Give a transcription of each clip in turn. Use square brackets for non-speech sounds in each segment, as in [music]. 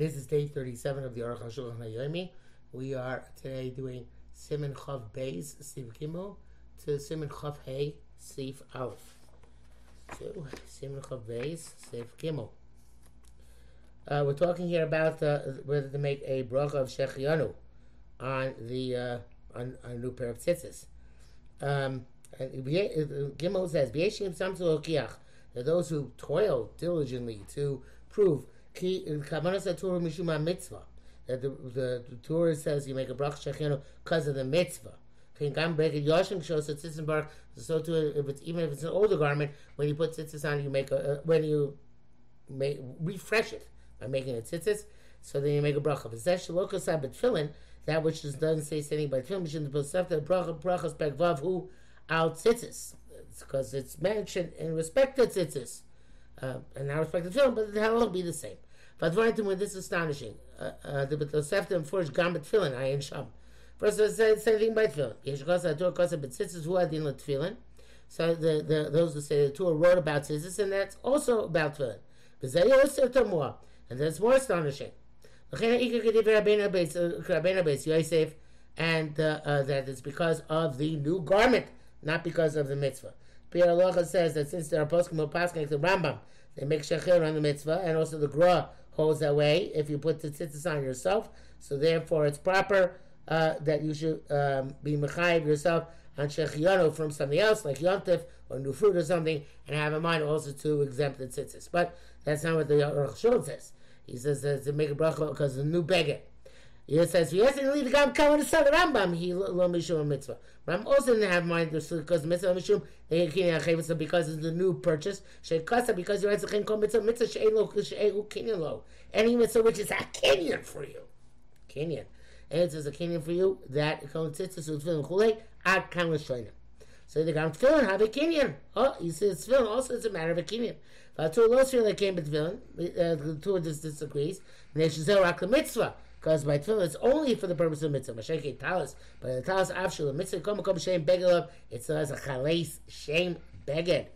This is day 37 of the Aruch HaShulchan HaYomi. We are today doing Simon Chav Beis, Sif Gimel, to Simon Chav Hey, Sif Aleph. So, Simon Chav Beis, Sif Gimel. Uh, we're talking here about uh, whether to make a bracha of Shechianu on the uh, on, on a new pair of tzitzis. Um, Gimel says, "B'yeshim samtu okiach." Those who toil diligently to prove That the, the, the Torah says you make a brach shechino because of the mitzvah. Bar so too if it's even if it's an older garment when you put tzitzis on you make a uh, when you make refresh it by making a tzitzis so then you make a bracha. But that which is doesn't say anything by tefillin mishin the bracha brachas begvav who out tzitzis because it's mentioned in respect to tzitzis uh, and now respect the film, but the hell will be the same. But when this is astonishing, uh, uh, the Tosefta and Forge Gambit Tefillin, Ayin Sham. First, the same thing by Tefillin. Yesh Kosa Torah Kosa B'tzitzis Hu Adin Tefillin. So the, the, those who say the Torah wrote about tzitzis, and that's also about Tefillin. B'zayah and that's more astonishing. Yosef, and uh, uh, that it's because of the new garment, not because of the mitzvah. Pierre Aloha says that since there are poskim paskin like the Rambam, they make shechir on the mitzvah, and also the Gra holds that way if you put the tzitzis on yourself. So therefore, it's proper uh, that you should um, be mechayiv yourself on shechiyano from something else, like yontif or new fruit or something, and have in mind also to exempt the tzitzis. But that's not what the Aruch says. He says that to make a bracha because the new beggar. He says, yes, and leave the gam come to the Rambam. He lo mishum mitzvah. Ram also didn't have mind because mitzvah mishum because it's the new purchase. Sheikasa because you're asking kol mitzvah mitzvah she'elo she'elu kinyan lo. Any mitzvah which is a kinyan for you, kinyan, and it says a kinyan for you that kol tzitzis utfilin chulei ad kam l'shoinim. So the gam tefillin have a kinyan. Oh, he says tefillin also is a matter of a kinyan. V'atur lo tefillin came with tefillin. Uh, the Torah disagrees. And they should say rak mitzvah. Because by tefillin it's only for the purpose of mitzvah. Mashake talis, but the talis afshul mitzvah kom kom shem begelav. It still has a chaleis shem beged.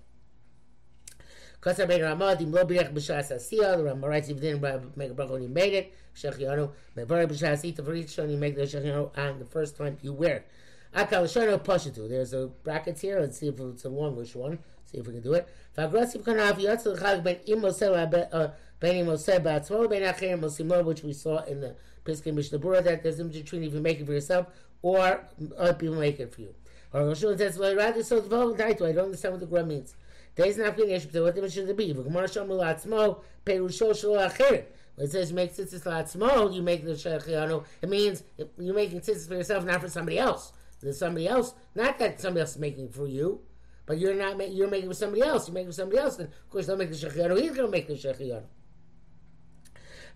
Kasar ben Ramad im lo birech b'shas asiyah. The Ramah writes if didn't make a bracha when you made it. Shechianu mevarei b'shas ita for each time you make the shechianu on the first time you wear it. Akal shano pashitu. There's a bracket here. Let's see if it's a longish one. See if we can do it. V'agrasiv kanav yatzal chag ben imosel ben uh, acherim which we saw in the Peskin Mishnah Berurah that there's a difference between if you make it for yourself or other people make it for you. Or Roshua says, well, rather so devoted I don't understand what the Gra means. Days not being issue, what the should be? V'gemar shamu la'atzmo, perusho shlo acher. When it says make tzitzis la'atzmo, you make the shechianu, it means you're making tzitzis for yourself, not for somebody else. There's somebody else, not that somebody else is making for you, but you're not, you're making for somebody else, you're making for somebody else, then of course don't make the shechianu, he's going to make the shechianu.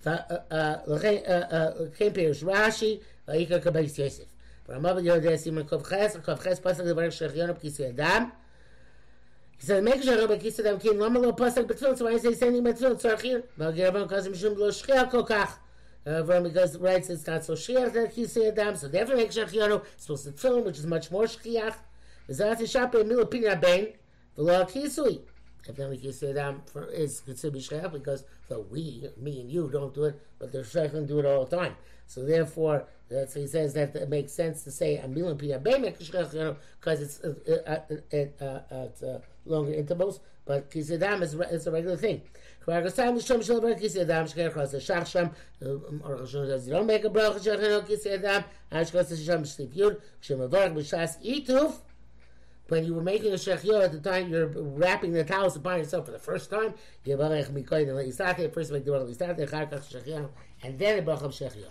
לכן פירוש רש"י, ואיכא קבייס יוסף. ברמה בדיוק זה סימן קו חס, קו חס פסק לברך שחיונו בכיסוי אדם. זה מקר שאני רואה בכיסוי אדם, כי למה לא פסק בתפילות, so אומרת, זה יסן עם התפילות, צורך חיר. והגיר הבן קוזם שום לא שחיע כל כך. Uh, because right since that's so shiach that he say adam so they make shiach yonu supposed to tell which is much more shiach is that the shape in milo ben the law of kisui kisui. Evidently, Kisedam is considered Shechach because so we, me and you, don't do it, but the Shechachim do it all the time. So therefore, that's he says that it makes sense to say Amilim Pia because it's uh, uh, uh, uh, at uh, longer intervals, but Kisedam is it's a regular thing. You don't make a. When you were making a shechiah at the time, you're wrapping the towels upon yourself for the first time. First make the bracha and then the bracha of shechiah.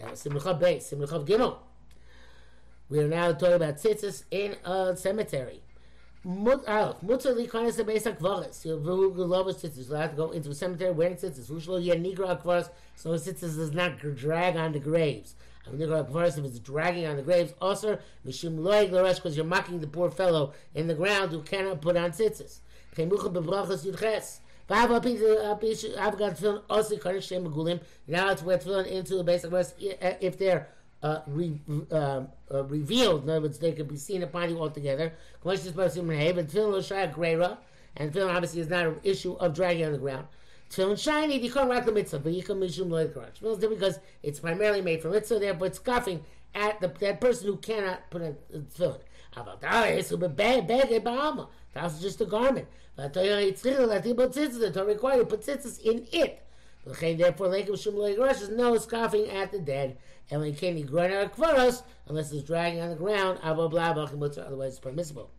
Now, simcha beis, simcha gimel. We are now talking about tzitzis in a cemetery. Ah, akvaris. You love tzitzis. Have to go into a cemetery wearing tzitzis. Vushlo yen nigra akvaris. So tzitzis does not drag on the graves. If it's dragging on the graves, also mishum loig l'resh because you're mocking the poor fellow in the ground who cannot put on tzitzis. Now it's wear tefillin into the basic verse if they're uh, re, uh, uh, revealed. In other words, they can be seen upon you altogether. And tefillin obviously is not an issue of dragging on the ground. Tefillin shiny, can't rock the mitzvah, but you can mishum loy garage. Because it's primarily made from mitzvah there, but it's scoffing at the, that person who cannot put a tefillin. About that, but bag bag bahama. That's just a garment. But the Torah required put tzitzis in it. Therefore, like shum loy garage is no scoffing at the dead. And when can't groin out kvaros unless it's dragging on the ground. Otherwise, it's permissible.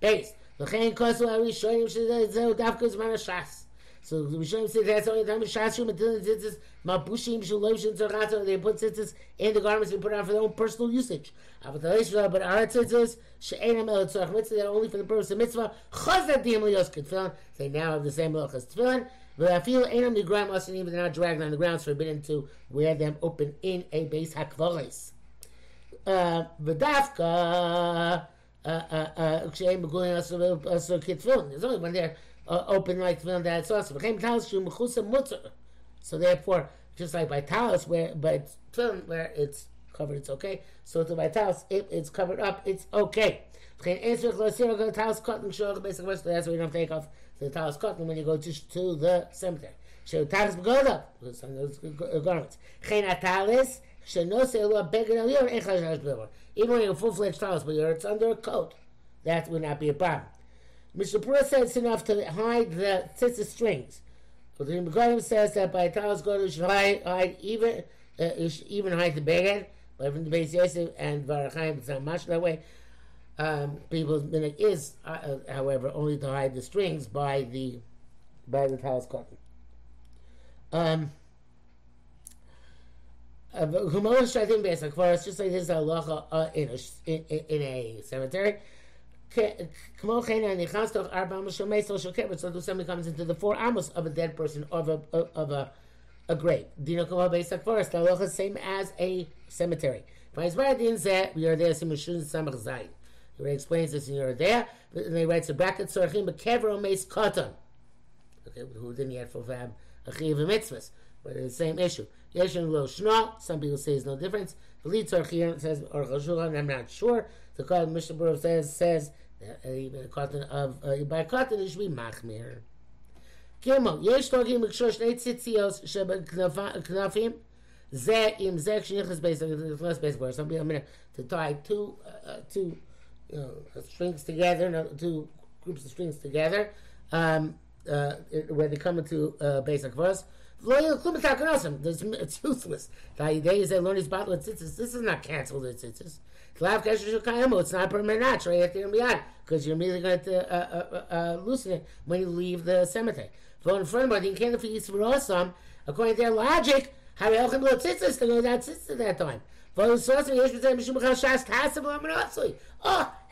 Base. L'chein kosu arishonim shezeu dafka zman hashas. So the Rishonim say that's only the time of Shashim the tzitzis, Mabushim, Shulovshin, Tzorchato, they put tzitzis in the garments and put it on for their own personal usage. But our tzitzis, She'enam El Tzorach Mitzvah, they're only for the purpose of mitzvah, Chazat Diyam Liyos Tefillin, they now have the same look as Tefillin, but I feel Enam Nigram Asin, even they're not dragged on the ground, it's forbidden to wear them open in a base hakvalis. Uh, V'dafka, כשהם מגולים אסור כתפילין. There's only when they're uh, open like tefillin that's also. So therefore, just like by talis, where by tefillin where it's covered, it's okay. So to by talis, if it's covered up, it's okay. Answer talis cotton show basic words. That's why you don't take off the talis cotton when you go to, to the cemetery. So talis begoda with some of those garments. Chen atalis. Even when you're full fledged talis, but it's under a coat, that would not be a problem. Mr. Pura says enough to hide the tzitzit strings. But the Megadim says that by talis go should hide, hide even uh, even hide the beged. But from the base Yosef and Varachayim, it's not much that way. Um, people's minute is, uh, uh, however, only to hide the strings by the by the talis cotton. Um, Humolish, I think, based on Kvaras, just like this halacha uh, in, a, in, in a cemetery. So somebody comes into the four amos of a dead person of a of a a grave. Dino beisak forest. The same as a cemetery. We are there. He explains this, you're there. And he writes a bracket. Okay, who didn't yet fulfill a chiv mitzvahs, but it's the same issue. Yeshin lo shna. Some people say there's no difference. The lead tzarchim says or chashulchan. I'm not sure. The Kal Mishnah says says that cotton of uh, by cotton it should be machmir. Gimel yesh togim mikshor shnei tzitzios shebeknafim. Ze im ze kshnichas basic less basic word. Some people mean to tie two uh, uh, two you know strings together, no, two groups of strings together, um, uh, where they come into uh, basic verse. It's useless. The. This is not canceled. It's not permanent? Because you're immediately going to uh, uh, uh, loosen it when you leave the cemetery. According to their logic, how you can blow tzitzis to go without tzitzis at that time. Oh,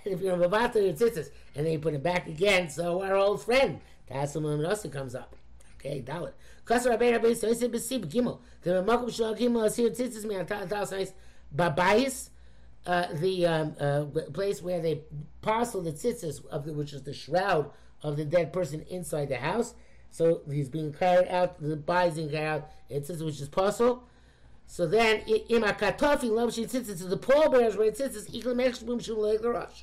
and if you're a Mavata, your tzitzis, and then you put it back again, so our old friend, Tassim also comes up. Okay, Dalit. Kasar Rabbi Rabbi so it's besib gimel. The makom shel gimel asir tzitzis mi atal tal sais babayis. Uh, the um, uh, place where they parcel the tzitzis of which is the shroud of the dead person inside the house. So he's being carried out. The body is being carried out. It says which is parcel. So then, imakatofi lamshin tzitzis to the pallbearers it tzitzis ikle mechshbum shum le'eglarosh.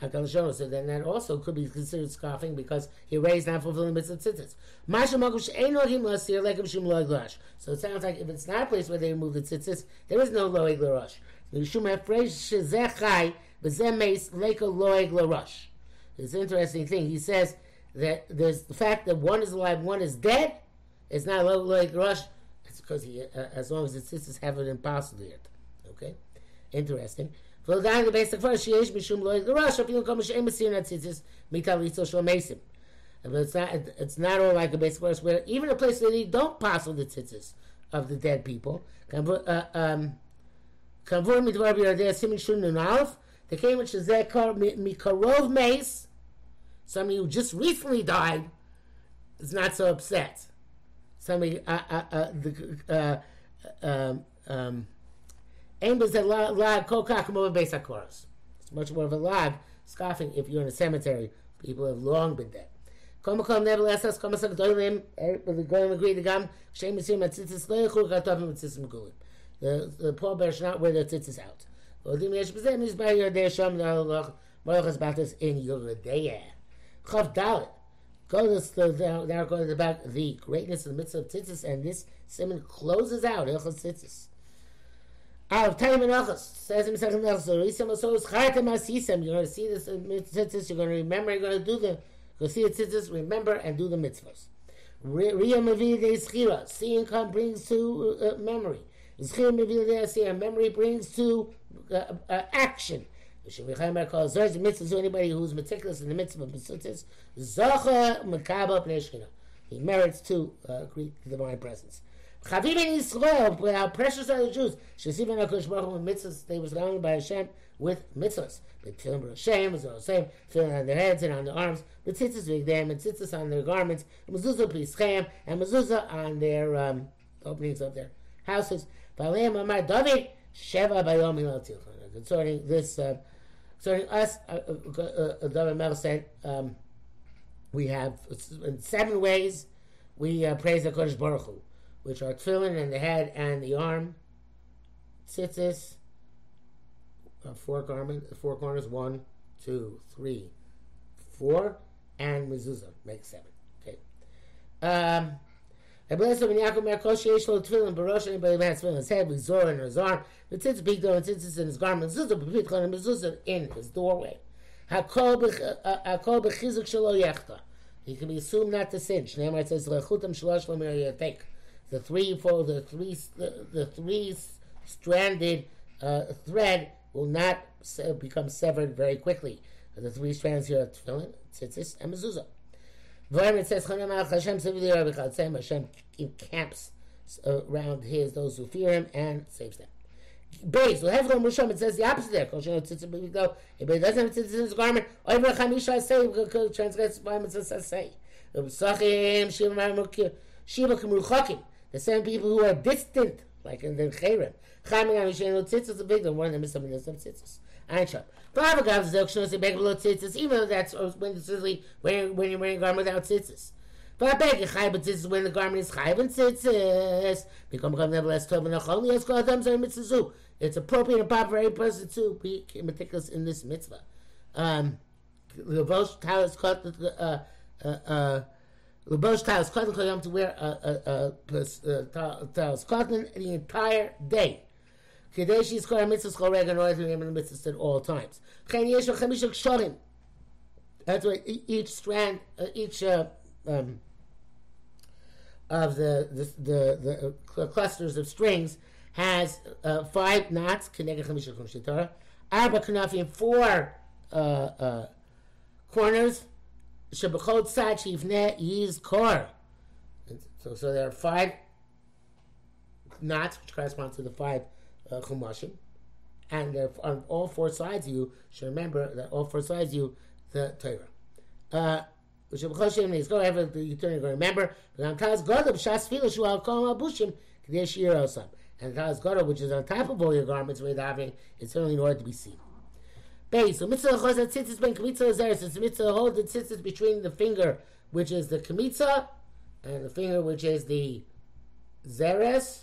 HaKadosh so then that also could be considered scoffing because he raised not fulfilling mitzvah tzitzis. So it sounds like if it's not a place where they remove the tzitzis, there is no loeg l'rosh. It's an interesting thing. He says that there's the fact that one is alive, one is dead. It's not loeg l'rosh. It's because he, uh, as long as the tzitzis haven't been passed yet. Okay, interesting. So the basic first sheish mishum loy garash if you come and mesir natzitzis mitaritzos shlomesim. But it's not it's not all like a basic verse where even a place that they don't pass on the tzitzis of the dead people. Kavur uh, um, midvar b'yardei simin shun nun alf. They came with shezekar mikarov mace. Somebody who just recently died is not so upset. Somebody uh, uh, uh, the uh, um, um, Aim is that lag kol kakumov based. It's much more of a live scoffing if you're in a cemetery. People have long been dead. Kol makom nebel esas kol masak doilim. But the goyim agree the gam shem yisim atzitzis lo yichur katopim atzitzim gulim. The the poor bear should not wear their tzitzis out. Vodim yesh b'zeh nizbar yodei shom is moichas batas in yodeya. Chav dalit. Go to the, now go to the back. The greatness of the mitzvah of tzitzis, and this simon closes out ilchas tzitzis. Av time menachos says in second. So risam so is chaytem asisem. You're going to see this tzitzis. You're going to remember. You're going to do the. Go see the tzitzis. Remember and do the mitzvahs. Ria mavide schira. Seeing come brings to uh, memory. Schira mavide Memory brings to uh, uh, action. To anybody who's meticulous in the mitzvah of mitzvahs. Zacha makaba pnei He merits to uh, greet the divine presence. Chavim in Yisrael, how precious are the Jews. Shesiv and HaKadosh Baruch Hu mitzvahs, they were surrounded by Hashem with mitzvahs. But Tefillin Hashem was all the same. Tefillin on their heads and on their arms. But tzitzis them and tzitzis on their garments. and Mezuzah pischem and mezuzah on their um, openings of their houses. V'aleim Amar David Sheva Bayom Ilal Concerning this. Uh, Concerning us, uh, uh, uh, David Mel said, um, we have in seven ways we uh, praise the Kodesh Baruch Hu, which are tefillin in the head and the arm, tzitzis, uh, four garment, four corners, one, two, three, four, and mezuzah makes seven. Okay. Um, I bless him in Yaakov Merkosh Yesh Lo Tefillin Barosh anybody who has tefillin in his head with Zor in his arm with tzitz big door and tzitzis in his garment zuzah b'pitchon and mezuzah in his doorway. Hakol b'chizuk shelo yechta. He can be assumed not to sin. Shneimar says lechutam shalosh lo take the three for the three the, the three stranded uh, thread will not become severed very quickly. The three strands here are tefillin, tzitzis, and mezuzah. It says Hashem encamps around his those who fear him and saves them. Base, Musham, it says the opposite there. If he doesn't have tzitzit in his garment, Oiver Chamisha Shiva the same people who are distant, like in the Cherem. Chaim and Amishen Tzitzit, the big one, one of them is something that's Tzitzit. Einschab. Even though that's when it's wearing when you're wearing a garment without tzitzis. But I beg you, chai, but this is when the garment is chai and tzitzis. Become come nevertheless twelve and a chol. Yes, call them zay mitzvah. It's appropriate and proper for every person to be meticulous in this mitzvah. Um, Lebosh talis cut uh uh uh. Lebosh talis cotton koyam to wear a a cotton the entire day. Mitzvahs chol rega in order to remember the mitzvahs at all times. That's why each strand, uh, each uh, um, of the the, the, the uh, clusters of strings has uh, five knots. Keneged chamisha chumshitara. Arba kanafim, four uh, uh, corners. Shivne yiz kor. So, so there are five knots, which correspond to the five uh, chumashim, and on all four sides you should remember that all four sides you the Torah. Uh, Torah going remember. Abushim Kadesh Yir Osam. And which is on top of all your garments, where having it's certainly in order to be seen. Base. So mitzvah chosat tzitzis ben kmitza. It's mitzvah the tzitzis between the finger, which is the kmitza, and the finger, which is the zeres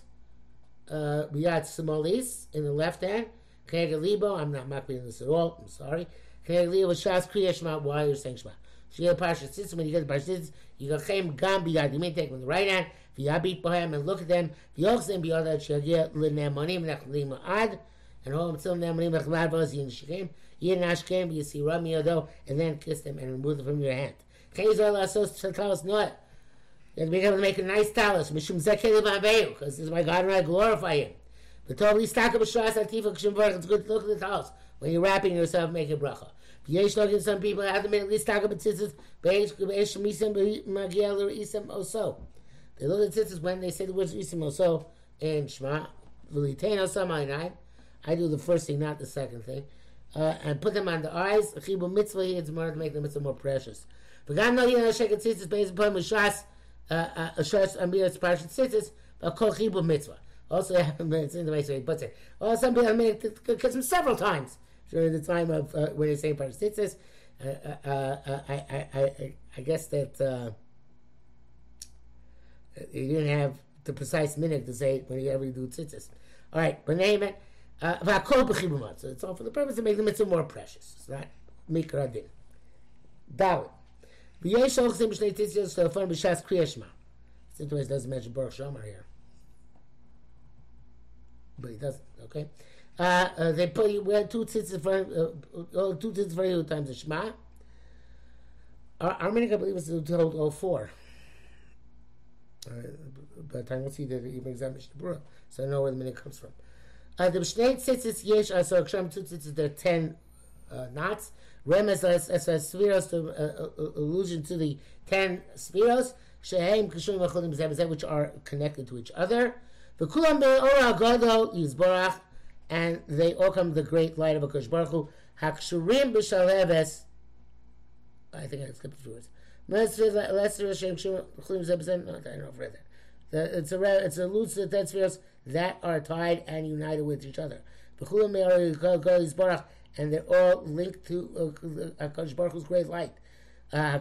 uh, Riyad Simolis in the left hand. Libo, I'm not mapping this at all, I'm sorry. Libo Shas Kriya Shema, why you're saying Shema. Shia Parsha Tzitzim, when you get the Parsha Tzitzim, you go Chem Gam Biyad, you may take with the right hand, V'yabit Bohem, and look at them, V'yochzem Biyad, Shagia L'nemonim Nechlim Ad, and them till Nemonim Nechlim Ad, V'oz Yin Shekem, Yin Ashkem, Yisi Rami Yodo, and then kiss them and remove them from your hand. You to be able to make a nice talus. Mishum zekeli ba'aveyu, because this is my God and I glorify Him. But totally stack up a shas atifa kshim varach. It's good to look at the talus when you're wrapping yourself, make a bracha. Yesh looking some people have to make at least stack up a tzitzis. Beish beish misem magiel or isem oso. They look at tzitzis when they say the words isem oso and shma v'litein osam I do the first thing, not the second thing. Uh, and put them on the eyes. Chibu mitzvah here, it's more to make the mitzvah more precious. V'gam no yin sheket tzitzis beish upon mishas Ashras Amir Parshat Tzitzis, but Kol Chibur Mitzvah. Also, [laughs] it's in the way he puts it. Well, some people made it kiss him several times during the time of uh, when he's saying Parshat Tzitzis. Uh, uh, I, I, I, guess that uh, he didn't have the precise minute to say when he ever do tzitzis. All right, but name it. So it's all for the purpose of making the mitzvah more precious. It's not mikra din. Dalit. V'yesh ochsim b'shnei tzitzis to fun b'shas kriyashma. It's interesting, it doesn't mention Baruch She'amar here. But he doesn't, okay? Uh, uh, they put we had two tzitzis for uh, uh, two tzitzis for you times the Shema. Our, minute, I believe, is all four. Uh, but I don't see that even exam Mishnah so I know where the minute comes from. There are ten uh, knots. Remes as as sefiros to uh, uh, allusion to the ten sefiros. Shehem kishum machodim zeh which are connected to each other. The kulam be'ora gadol yizborach and they all come the great light of a Kosh Baruch Hu. Hakshurim b'shaleves. I think I skipped a few words. Lesser Hashem Chulim Zebzen. No, I don't know if I read that. It's a it's a alludes to the ten spheres that are tied and united with each other. And they're all linked to uh, Baruch Hu's great light. Uh,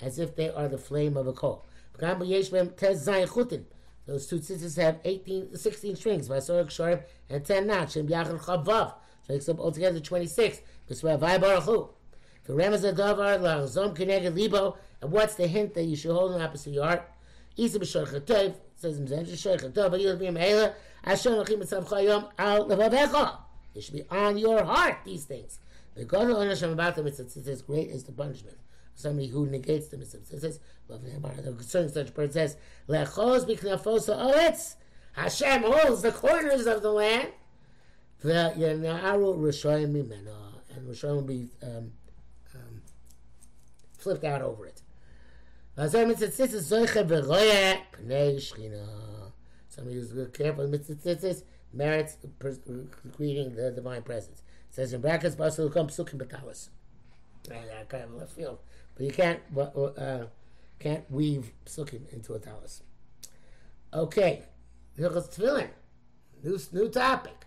as if they are the flame of a coal. Those two tzitzis have 18, 16 strings, and 10 knots, Shem Yachal Chavav. So makes up altogether 26. B'svavai Baruch Hu. The Remez Adavar, Lachzom Keneged Libo, and what's the hint that you should hold in opposite your heart? Says but you'll Asher Chayom, Al Levavecha. It should be on your heart, these things. The God of Hashem about them, it's as great as the punishment somebody who negates the mitzvah. It says, the concerning such person says, Lechos b'knafosa oretz. Hashem holds the corners of the land. The Yanaru Rishoyim Mimena. And Rishoyim will be um, um, flipped out over it. Somebody who's careful mitzvah merits creating the divine presence. It says in brackets, Basul Kom Psukim Batalas. I kind of left field. But you can't uh, can't weave psukim into a talus. Okay, Hilchas Tefillin, new new topic.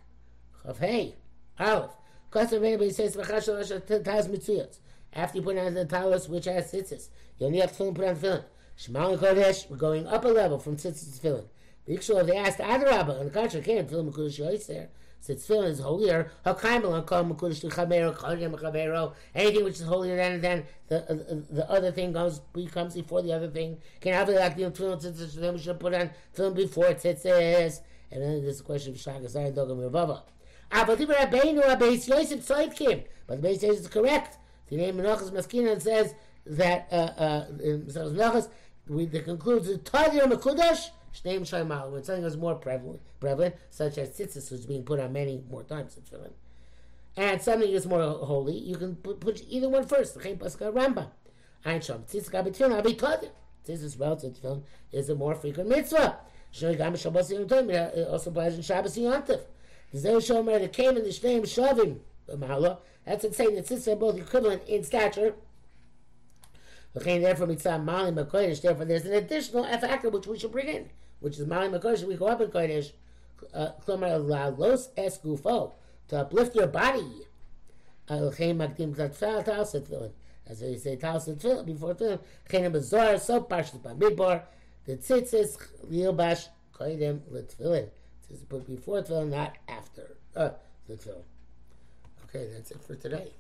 Chav Hey, Aleph. Question anybody says taz mitzuyos. After you put on the talus which has tzitzis, you only have to put on tefillin. Shema Kodesh, we're going up a level from tzitzis to tefillin. Bikshul, if they asked Adarabah, on the contrary, can't tefillin Mekudesh there since tefillin is holier, Hakimalan called Makudush to Chabero, Khadri Makabero, anything which is holier than, than the, uh, the other thing comes becomes before the other thing. Can have like the tefillin then we should put on tefillin before tzitzis. And then there's a question of Shagazai Dogam Ravava. Ah, but the Rabbeinu Rabbeis Yosef Tzloitkim. But the Yosef is correct. The name Menachas Maskinan says that uh, uh, in Menachas, we the concludes the Tadir Mekudash Shneim Shaimal, when something is more prevalent, prevalent, such as tzitzis, which is being put on many more times in tefillin, and something is more holy, you can put, put either one first. The Paska Rambam. Ein Shom, tzitzis gabitfillin, abi kodim. Tzitzis relative to tefillin is a more frequent mitzvah. Shnei gam Shabbos Yom Tov, also applies in Shabbos Yom Tov. The Zeh Shomer, that came in the Shneim Shavim, the that's it saying that tzitzis are both equivalent in stature, Therefore, therefore, there's an additional factor which we should bring in, which is Mali Makodesh. We go up in Kodesh, uh, Los Esgufo, to uplift your body. As they say, Tefillin, before Tefillin, Chenem Bezor, so Parshas Bamidbar, the tzitzis, Lilbash, Koidem, Letfillin. Tzitzis put before Tefillin, not after uh, the Tefillin. Okay, that's it for today.